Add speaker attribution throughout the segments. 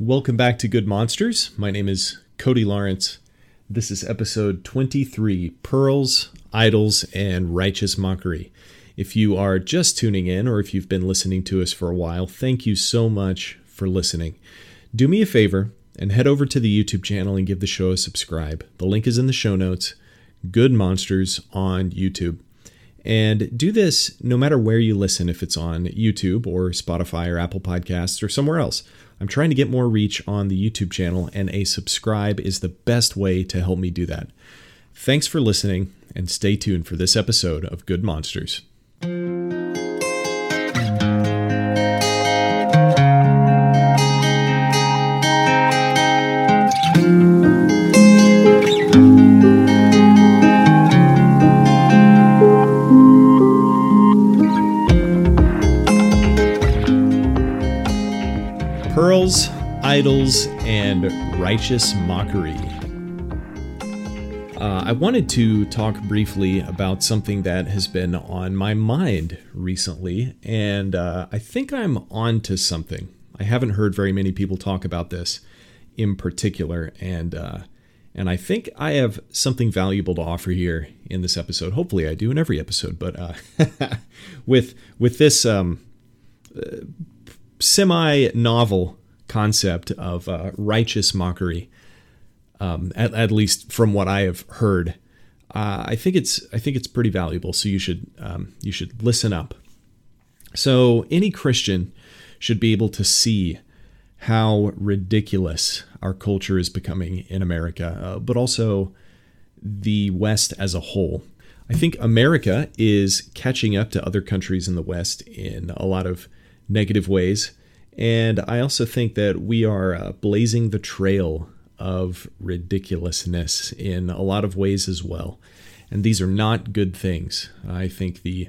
Speaker 1: Welcome back to Good Monsters. My name is Cody Lawrence. This is episode 23 Pearls, Idols, and Righteous Mockery. If you are just tuning in or if you've been listening to us for a while, thank you so much for listening. Do me a favor and head over to the YouTube channel and give the show a subscribe. The link is in the show notes. Good Monsters on YouTube. And do this no matter where you listen, if it's on YouTube or Spotify or Apple Podcasts or somewhere else. I'm trying to get more reach on the YouTube channel, and a subscribe is the best way to help me do that. Thanks for listening, and stay tuned for this episode of Good Monsters. Pearls, Idols, and Righteous Mockery. Uh, I wanted to talk briefly about something that has been on my mind recently, and uh, I think I'm on to something. I haven't heard very many people talk about this in particular, and uh, and I think I have something valuable to offer here in this episode. Hopefully, I do in every episode, but uh, with with this um, semi novel concept of uh, righteous mockery, um, at, at, least from what I have heard. Uh, I think it's I think it's pretty valuable. So you should um, you should listen up. So any Christian should be able to see how ridiculous our culture is becoming in America, uh, but also the West as a whole. I think America is catching up to other countries in the West in a lot of negative ways. And I also think that we are uh, blazing the trail of ridiculousness in a lot of ways as well. And these are not good things. I think the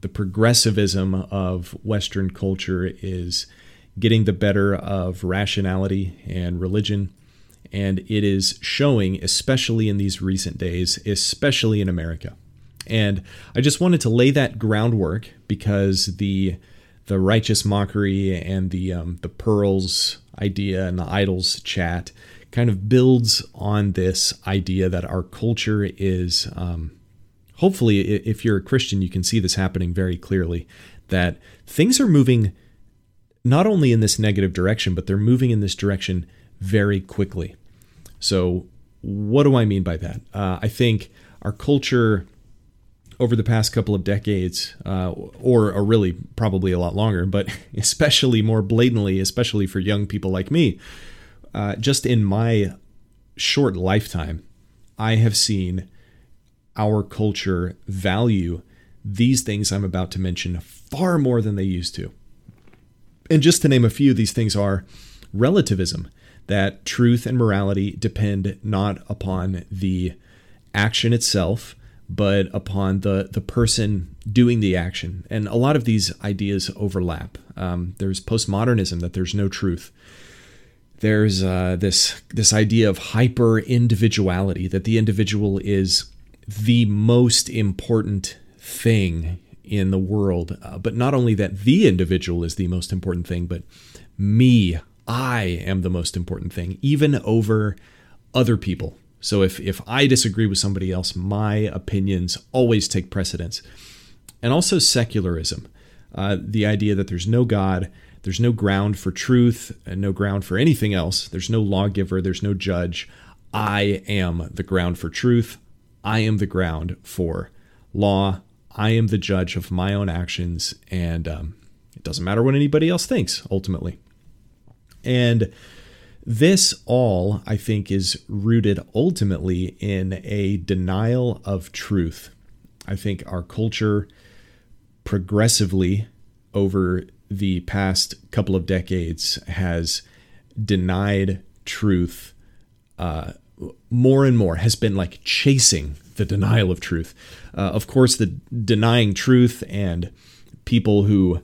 Speaker 1: the progressivism of Western culture is getting the better of rationality and religion. And it is showing, especially in these recent days, especially in America. And I just wanted to lay that groundwork because the the righteous mockery and the um, the pearls idea and the idols chat kind of builds on this idea that our culture is um, hopefully if you're a christian you can see this happening very clearly that things are moving not only in this negative direction but they're moving in this direction very quickly. So what do i mean by that? Uh, i think our culture over the past couple of decades, uh, or, or really probably a lot longer, but especially more blatantly, especially for young people like me, uh, just in my short lifetime, I have seen our culture value these things I'm about to mention far more than they used to. And just to name a few, these things are relativism, that truth and morality depend not upon the action itself, but upon the the person doing the action. And a lot of these ideas overlap. Um, there's postmodernism that there's no truth. There's uh, this this idea of hyper individuality that the individual is the most important thing in the world. Uh, but not only that the individual is the most important thing, but me, I am the most important thing, even over other people. So if if I disagree with somebody else, my opinions always take precedence. And also secularism, uh, the idea that there's no God, there's no ground for truth, and no ground for anything else. There's no lawgiver, there's no judge. I am the ground for truth. I am the ground for law. I am the judge of my own actions, and um, it doesn't matter what anybody else thinks ultimately. And this all, I think, is rooted ultimately in a denial of truth. I think our culture progressively over the past couple of decades has denied truth uh, more and more, has been like chasing the denial of truth. Uh, of course, the denying truth and people who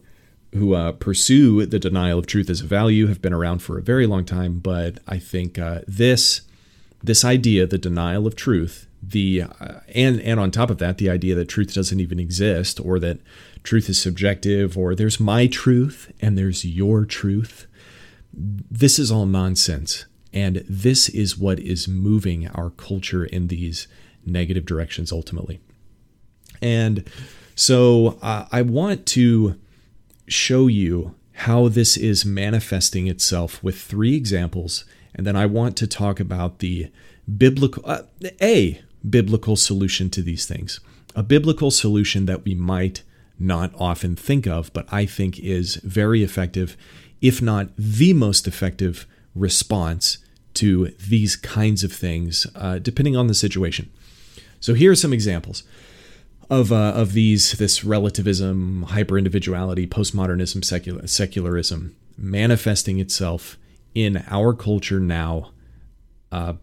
Speaker 1: who uh, pursue the denial of truth as a value have been around for a very long time. But I think uh, this this idea, the denial of truth, the uh, and and on top of that, the idea that truth doesn't even exist, or that truth is subjective, or there's my truth and there's your truth. this is all nonsense. And this is what is moving our culture in these negative directions ultimately. And so uh, I want to show you how this is manifesting itself with three examples. And then I want to talk about the biblical, uh, a biblical solution to these things, a biblical solution that we might not often think of, but I think is very effective, if not the most effective response to these kinds of things, uh, depending on the situation. So here are some examples of uh, of these this relativism, hyper individuality, postmodernism, secular, secularism manifesting itself in our culture now. Uh,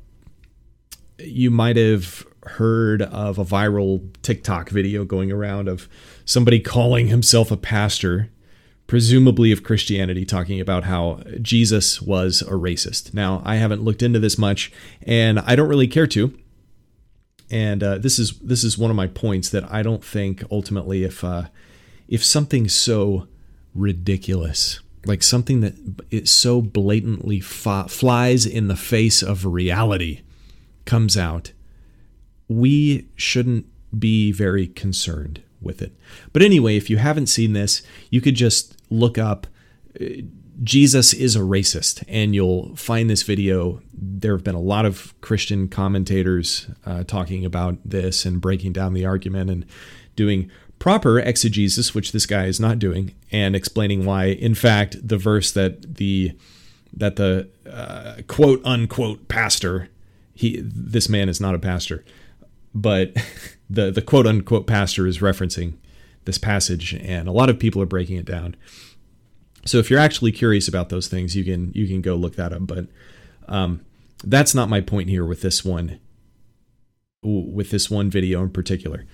Speaker 1: you might have heard of a viral TikTok video going around of somebody calling himself a pastor, presumably of Christianity, talking about how Jesus was a racist. Now, I haven't looked into this much, and I don't really care to. And uh, this is this is one of my points that I don't think ultimately if uh, if something so ridiculous like something that it so blatantly flies in the face of reality comes out we shouldn't be very concerned with it. But anyway, if you haven't seen this, you could just look up uh, Jesus is a racist, and you'll find this video. There have been a lot of Christian commentators uh, talking about this and breaking down the argument and doing proper exegesis, which this guy is not doing, and explaining why, in fact, the verse that the that the uh, quote unquote pastor he this man is not a pastor but the the quote unquote pastor is referencing this passage, and a lot of people are breaking it down. So if you're actually curious about those things, you can you can go look that up. But um, that's not my point here with this one. With this one video in particular,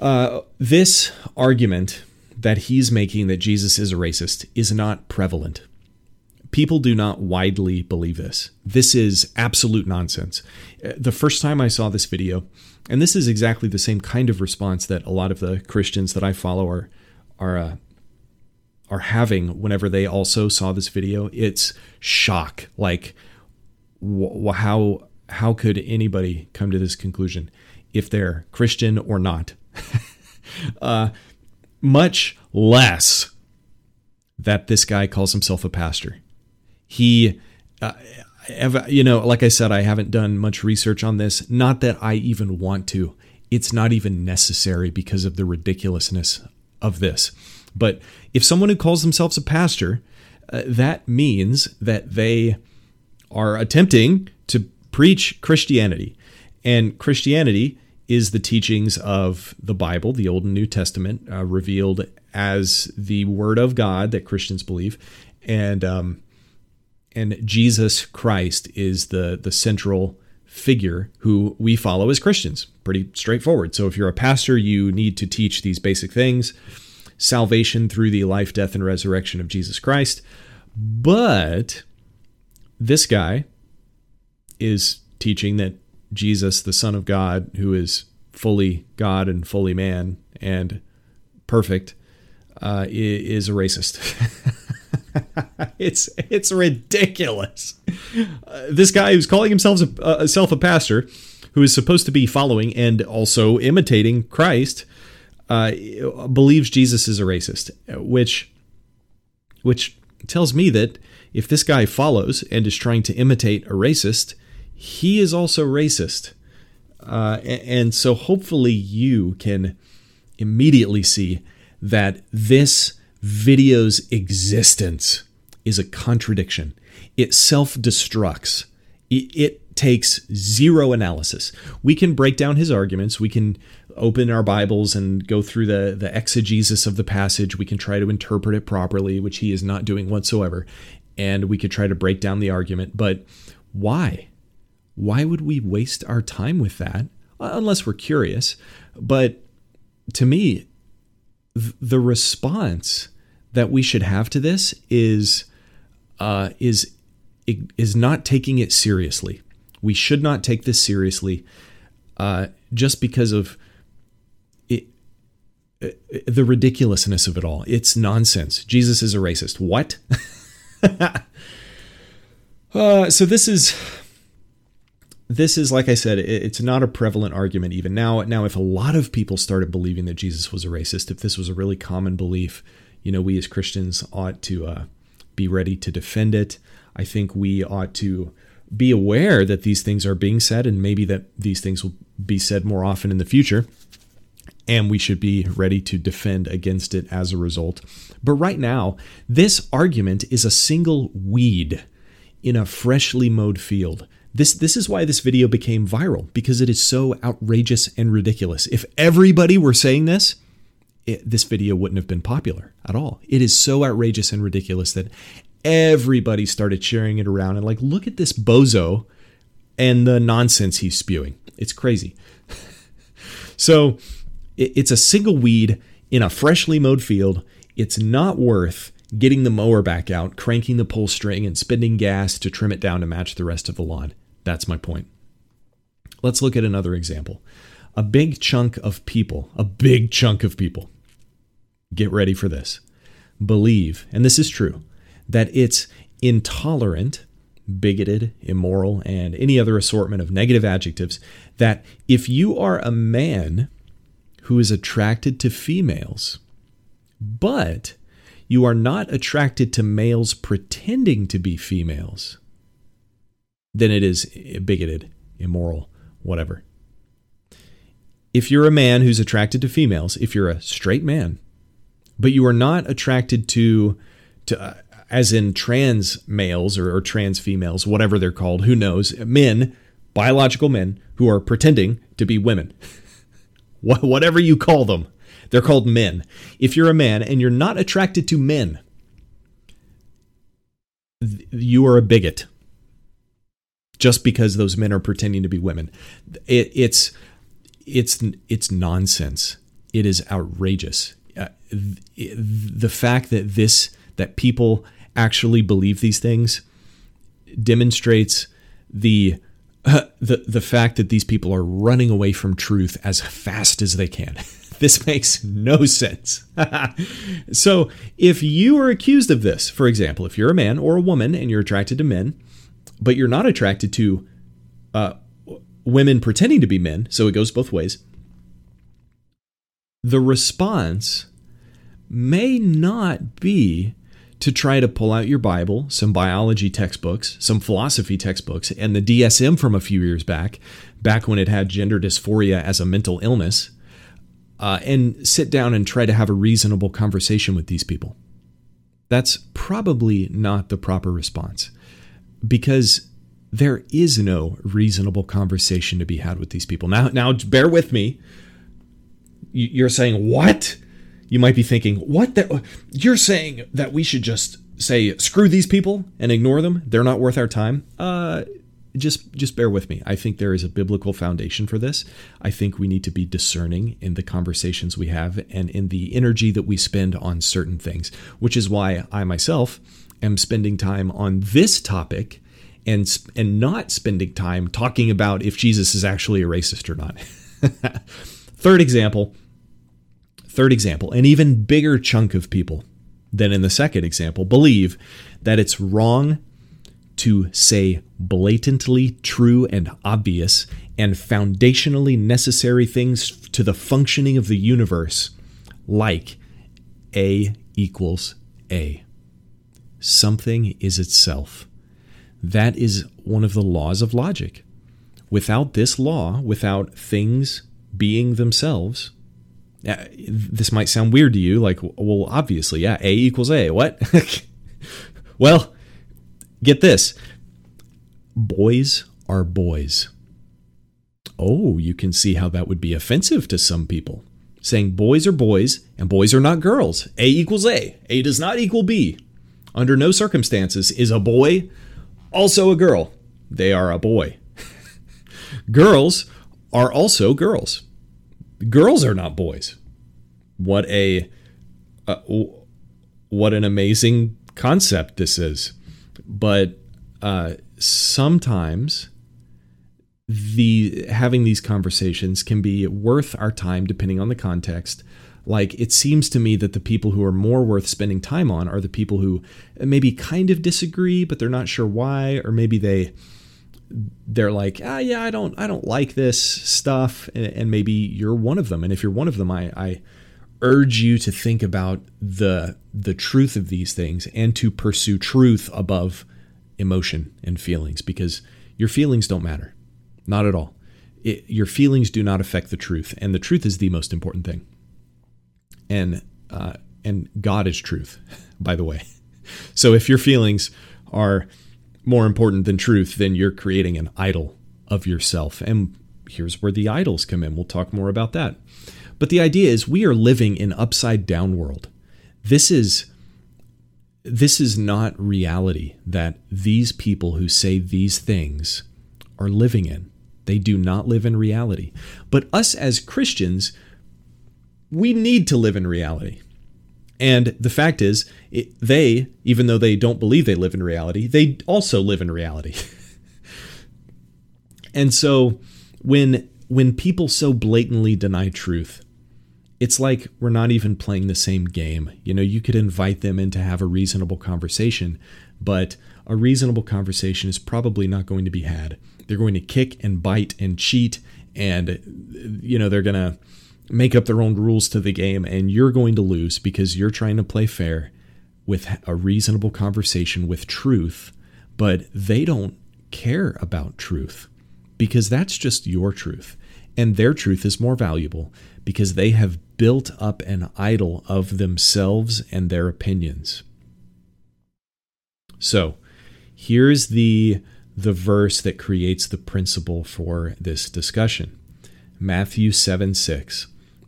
Speaker 1: uh, this argument that he's making that Jesus is a racist is not prevalent. People do not widely believe this. This is absolute nonsense. Uh, the first time I saw this video, and this is exactly the same kind of response that a lot of the Christians that I follow are are uh, are having whenever they also saw this video. It's shock, like wh- how how could anybody come to this conclusion if they're Christian or not? uh, much less that this guy calls himself a pastor he uh, you know like i said i haven't done much research on this not that i even want to it's not even necessary because of the ridiculousness of this but if someone who calls themselves a pastor uh, that means that they are attempting to preach christianity and christianity is the teachings of the bible the old and new testament uh, revealed as the word of god that christians believe and um, and Jesus Christ is the the central figure who we follow as Christians. Pretty straightforward. So if you're a pastor, you need to teach these basic things. Salvation through the life, death and resurrection of Jesus Christ. But this guy is teaching that Jesus, the Son of God, who is fully God and fully man and perfect, uh, is a racist. it's it's ridiculous. Uh, this guy who's calling himself a, uh, self a pastor, who is supposed to be following and also imitating Christ, uh, believes Jesus is a racist, which which tells me that if this guy follows and is trying to imitate a racist, he is also racist. Uh, and so hopefully you can immediately see that this video's existence is a contradiction. It self destructs. It, it, takes zero analysis. We can break down his arguments. We can open our Bibles and go through the, the exegesis of the passage. We can try to interpret it properly, which he is not doing whatsoever. And we could try to break down the argument. But why? Why would we waste our time with that? Unless we're curious. But to me, the response that we should have to this is uh, is is not taking it seriously. We should not take this seriously, uh, just because of uh, the ridiculousness of it all. It's nonsense. Jesus is a racist. What? Uh, so this is this is like I said, it's not a prevalent argument even now. Now, if a lot of people started believing that Jesus was a racist, if this was a really common belief, you know, we as Christians ought to uh, be ready to defend it. I think we ought to be aware that these things are being said, and maybe that these things will be said more often in the future. And we should be ready to defend against it as a result. But right now, this argument is a single weed in a freshly mowed field. This this is why this video became viral because it is so outrageous and ridiculous. If everybody were saying this, it, this video wouldn't have been popular at all. It is so outrageous and ridiculous that everybody started sharing it around and like look at this bozo and the nonsense he's spewing. It's crazy. so it's a single weed in a freshly mowed field. It's not worth getting the mower back out, cranking the pull string, and spending gas to trim it down to match the rest of the lawn. That's my point. Let's look at another example. A big chunk of people, a big chunk of people, get ready for this, believe, and this is true, that it's intolerant, bigoted, immoral, and any other assortment of negative adjectives that if you are a man who is attracted to females, but you are not attracted to males pretending to be females, then it is bigoted, immoral, whatever. If you're a man who's attracted to females, if you're a straight man, but you are not attracted to, to uh, as in trans males or, or trans females, whatever they're called, who knows, men, biological men who are pretending to be women, whatever you call them they're called men. If you're a man and you're not attracted to men, you are a bigot. Just because those men are pretending to be women, it, it's it's it's nonsense. It is outrageous. Uh, the fact that this that people actually believe these things demonstrates the the the fact that these people are running away from truth as fast as they can. This makes no sense. so, if you are accused of this, for example, if you're a man or a woman and you're attracted to men, but you're not attracted to uh, women pretending to be men, so it goes both ways, the response may not be to try to pull out your Bible, some biology textbooks, some philosophy textbooks, and the DSM from a few years back, back when it had gender dysphoria as a mental illness, uh, and sit down and try to have a reasonable conversation with these people. That's probably not the proper response because there is no reasonable conversation to be had with these people. Now, now bear with me. You're saying what? You might be thinking, what? The, you're saying that we should just say screw these people and ignore them? They're not worth our time. Uh, just just bear with me. I think there is a biblical foundation for this. I think we need to be discerning in the conversations we have and in the energy that we spend on certain things, which is why I myself am spending time on this topic and and not spending time talking about if Jesus is actually a racist or not. third example, third example, an even bigger chunk of people than in the second example believe that it's wrong to say blatantly true and obvious and foundationally necessary things to the functioning of the universe, like A equals A. Something is itself. That is one of the laws of logic. Without this law, without things being themselves, Uh, this might sound weird to you, like, well, obviously, yeah, A equals A. What? well, Get this boys are boys. Oh, you can see how that would be offensive to some people. Saying boys are boys and boys are not girls. A equals A. A does not equal B. Under no circumstances is a boy also a girl. They are a boy. girls are also girls. Girls are not boys. What a uh, what an amazing concept this is but uh, sometimes the having these conversations can be worth our time depending on the context Like it seems to me that the people who are more worth spending time on are the people who maybe kind of disagree, but they're not sure why, or maybe they they're like, ah, yeah, I don't, I don't like this stuff, and, and maybe you're one of them. And if you're one of them, I, I urge you to think about the the truth of these things and to pursue truth above emotion and feelings because your feelings don't matter, not at all. It, your feelings do not affect the truth, and the truth is the most important thing. And uh, and God is truth, by the way. So if your feelings are more important than truth, then you're creating an idol of yourself. And here's where the idols come in. We'll talk more about that. But the idea is we are living in upside down world. This is this is not reality that these people who say these things are living in. They do not live in reality. But us as Christians, we need to live in reality. And the fact is, it, they, even though they don't believe they live in reality, they also live in reality. and so when when people so blatantly deny truth, it's like we're not even playing the same game. You know, you could invite them in to have a reasonable conversation, but a reasonable conversation is probably not going to be had. They're going to kick and bite and cheat, and, you know, they're going to make up their own rules to the game, and you're going to lose because you're trying to play fair with a reasonable conversation with truth, but they don't care about truth because that's just your truth. And their truth is more valuable because they have built up an idol of themselves and their opinions. So, here's the the verse that creates the principle for this discussion. Matthew 7 6.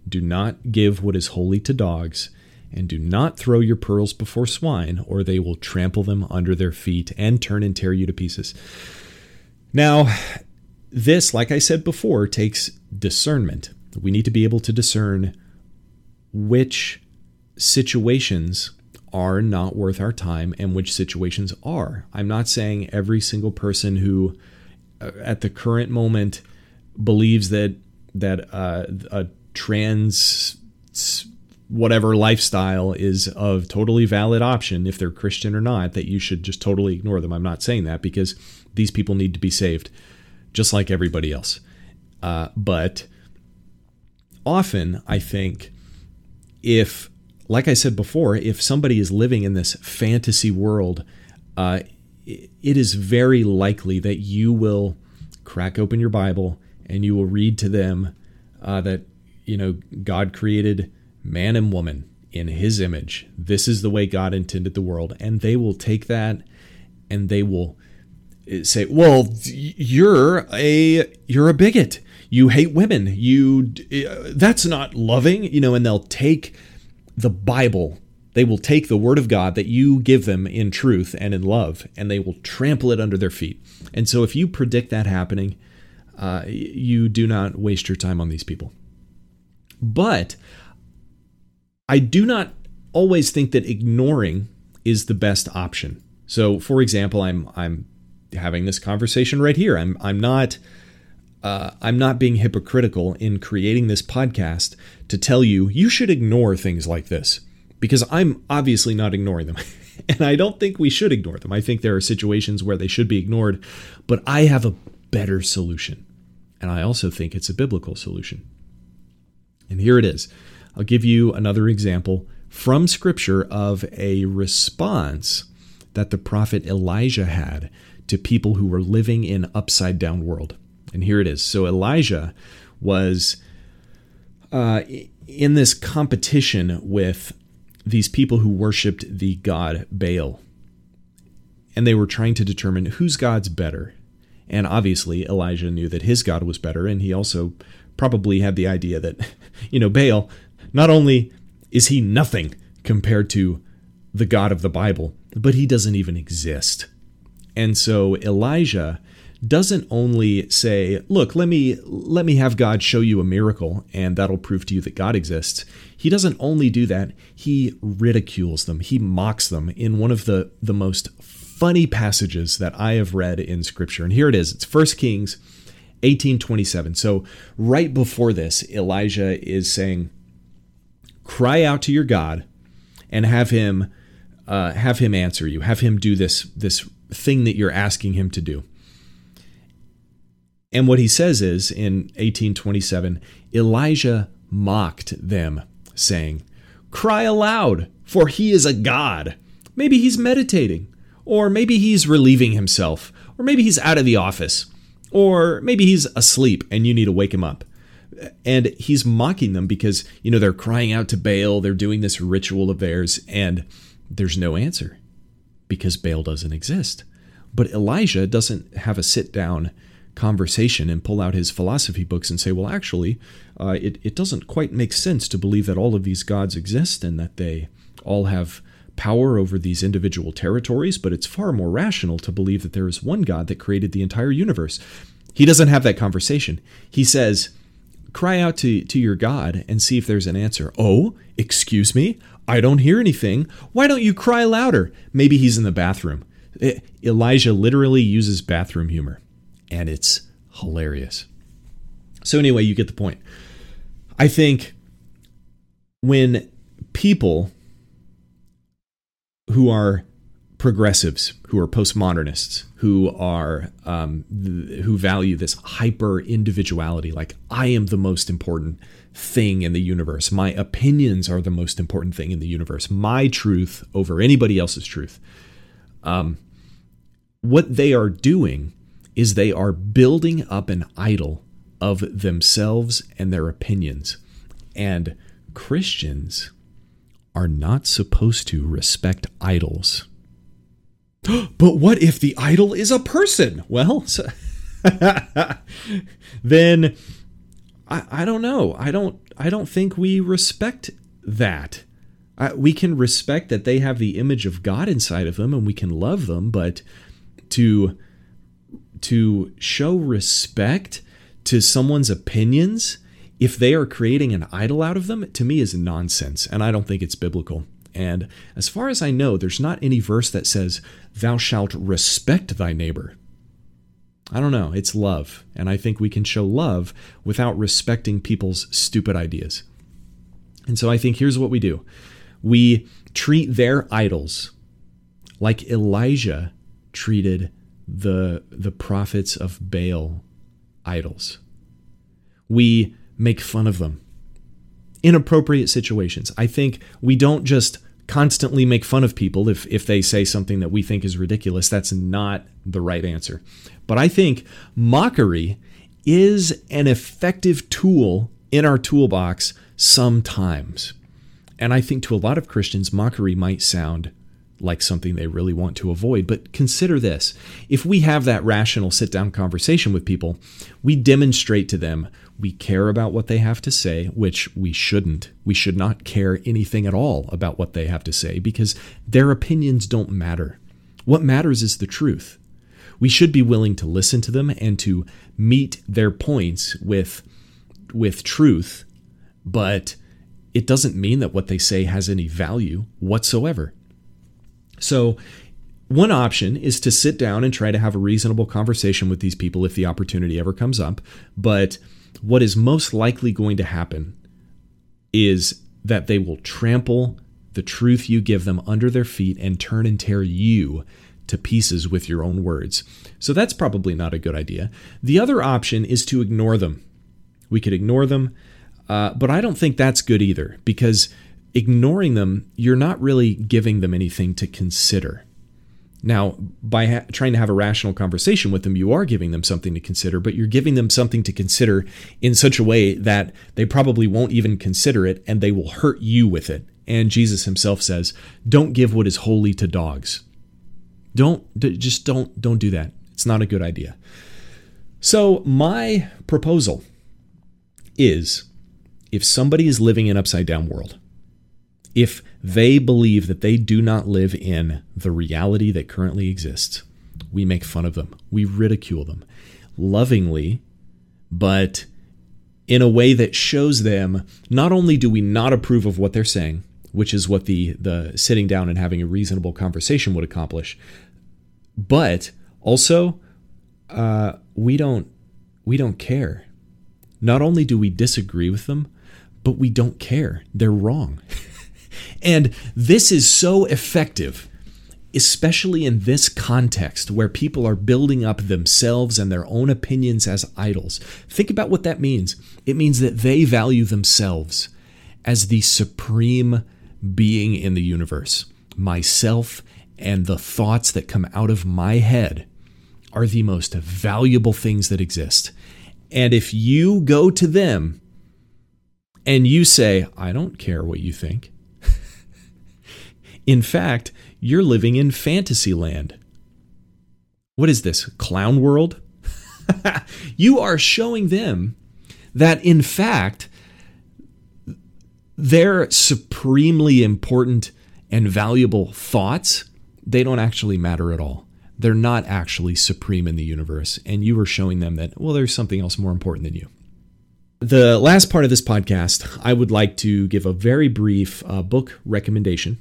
Speaker 1: Do not give what is holy to dogs, and do not throw your pearls before swine, or they will trample them under their feet and turn and tear you to pieces. Now, this, like I said before, takes discernment. We need to be able to discern which situations are not worth our time and which situations are. I'm not saying every single person who uh, at the current moment believes that that uh, a trans whatever lifestyle is a totally valid option if they're Christian or not that you should just totally ignore them. I'm not saying that because these people need to be saved just like everybody else. Uh, but often I think if, like I said before, if somebody is living in this fantasy world, uh, it is very likely that you will crack open your Bible and you will read to them uh, that you know God created man and woman in His image. This is the way God intended the world, and they will take that and they will uh, say, "Well, you're a you're a bigot." you hate women. You uh, that's not loving, you know, and they'll take the Bible. They will take the word of God that you give them in truth and in love, and they will trample it under their feet. And so, if you predict that happening, uh, you do not waste your time on these people. But I do not always think that ignoring is the best option. So, for example, I'm I'm having this conversation right here. I'm I'm not uh, I'm not being hypocritical in creating this podcast to tell you you should ignore things like this because I'm obviously not ignoring them. and I don't think we should ignore them. I think there are situations where they should be ignored, but I have a better solution. And I also think it's a biblical solution. And here it is. I'll give you another example from Scripture of a response that the prophet Elijah had to people who were living in upside down world. And here it is. So Elijah was uh, in this competition with these people who worshiped the god Baal. And they were trying to determine whose God's better. And obviously, Elijah knew that his God was better. And he also probably had the idea that, you know, Baal, not only is he nothing compared to the God of the Bible, but he doesn't even exist. And so Elijah doesn't only say, "Look, let me let me have God show you a miracle and that'll prove to you that God exists." He doesn't only do that, he ridicules them. He mocks them in one of the the most funny passages that I have read in scripture. And here it is. It's 1 Kings 18:27. So right before this, Elijah is saying, cry out to your God and have him uh, have him answer you, have him do this this thing that you're asking him to do. And what he says is in 1827, Elijah mocked them, saying, Cry aloud, for he is a god. Maybe he's meditating, or maybe he's relieving himself, or maybe he's out of the office, or maybe he's asleep and you need to wake him up. And he's mocking them because, you know, they're crying out to Baal, they're doing this ritual of theirs, and there's no answer because Baal doesn't exist. But Elijah doesn't have a sit down conversation and pull out his philosophy books and say, well, actually, uh, it, it doesn't quite make sense to believe that all of these gods exist and that they all have power over these individual territories, but it's far more rational to believe that there is one God that created the entire universe. He doesn't have that conversation. He says, Cry out to, to your God and see if there's an answer. Oh, excuse me? I don't hear anything. Why don't you cry louder? Maybe he's in the bathroom. Elijah literally uses bathroom humor, and it's hilarious. So, anyway, you get the point. I think when people who are progressives, who are postmodernists, who are um, th- who value this hyper individuality, like I am the most important thing in the universe. My opinions are the most important thing in the universe. My truth over anybody else's truth. Um, what they are doing is they are building up an idol of themselves and their opinions. And Christians are not supposed to respect idols. but what if the idol is a person? Well, so then I, I don't know. I don't I don't think we respect that. I, we can respect that they have the image of God inside of them and we can love them, but to to show respect to someone's opinions if they are creating an idol out of them to me is nonsense and I don't think it's biblical. And as far as I know, there's not any verse that says, Thou shalt respect thy neighbor. I don't know. It's love. And I think we can show love without respecting people's stupid ideas. And so I think here's what we do we treat their idols like Elijah treated the, the prophets of Baal idols. We make fun of them. Inappropriate situations. I think we don't just constantly make fun of people if, if they say something that we think is ridiculous. That's not the right answer. But I think mockery is an effective tool in our toolbox sometimes. And I think to a lot of Christians, mockery might sound like something they really want to avoid. But consider this if we have that rational sit down conversation with people, we demonstrate to them we care about what they have to say, which we shouldn't. We should not care anything at all about what they have to say because their opinions don't matter. What matters is the truth. We should be willing to listen to them and to meet their points with, with truth, but it doesn't mean that what they say has any value whatsoever. So, one option is to sit down and try to have a reasonable conversation with these people if the opportunity ever comes up. But what is most likely going to happen is that they will trample the truth you give them under their feet and turn and tear you to pieces with your own words. So that's probably not a good idea. The other option is to ignore them. We could ignore them, uh, but I don't think that's good either because ignoring them, you're not really giving them anything to consider. Now, by ha- trying to have a rational conversation with them, you are giving them something to consider, but you're giving them something to consider in such a way that they probably won't even consider it and they will hurt you with it. And Jesus himself says, "Don't give what is holy to dogs." Don't just don't don't do that. It's not a good idea. So, my proposal is if somebody is living in upside down world, if they believe that they do not live in the reality that currently exists, we make fun of them. We ridicule them lovingly, but in a way that shows them not only do we not approve of what they're saying, which is what the the sitting down and having a reasonable conversation would accomplish, but also uh, we don't we don't care. Not only do we disagree with them, but we don't care. They're wrong. and this is so effective, especially in this context where people are building up themselves and their own opinions as idols. Think about what that means. It means that they value themselves as the supreme being in the universe. Myself and the thoughts that come out of my head are the most valuable things that exist. And if you go to them and you say, I don't care what you think, in fact, you're living in fantasy land. What is this, clown world? you are showing them that, in fact, their supremely important and valuable thoughts, they don't actually matter at all. They're not actually supreme in the universe. And you are showing them that, well, there's something else more important than you. The last part of this podcast, I would like to give a very brief uh, book recommendation.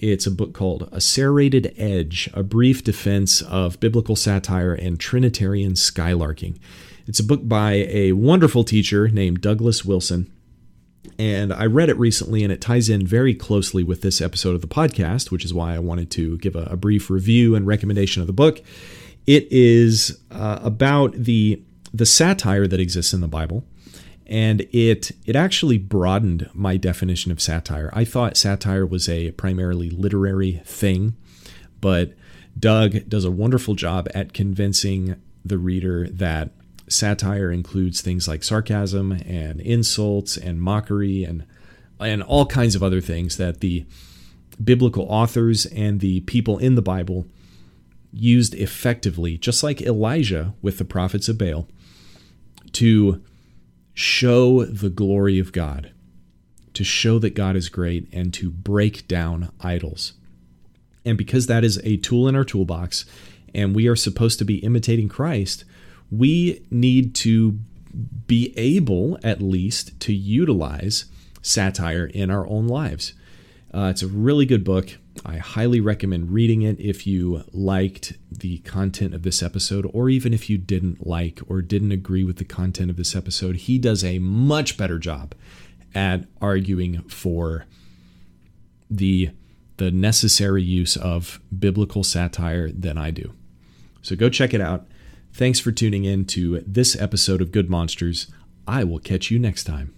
Speaker 1: It's a book called A Serrated Edge A Brief Defense of Biblical Satire and Trinitarian Skylarking. It's a book by a wonderful teacher named Douglas Wilson. And I read it recently, and it ties in very closely with this episode of the podcast, which is why I wanted to give a, a brief review and recommendation of the book. It is uh, about the the satire that exists in the Bible, and it it actually broadened my definition of satire. I thought satire was a primarily literary thing, but Doug does a wonderful job at convincing the reader that satire includes things like sarcasm and insults and mockery and and all kinds of other things that the biblical authors and the people in the Bible used effectively, just like Elijah with the prophets of Baal, to show the glory of God, to show that God is great, and to break down idols. And because that is a tool in our toolbox, and we are supposed to be imitating Christ, we need to be able, at least, to utilize satire in our own lives. Uh, it's a really good book. I highly recommend reading it if you liked the content of this episode, or even if you didn't like or didn't agree with the content of this episode. He does a much better job at arguing for the the necessary use of biblical satire than I do. So go check it out. Thanks for tuning in to this episode of Good Monsters. I will catch you next time.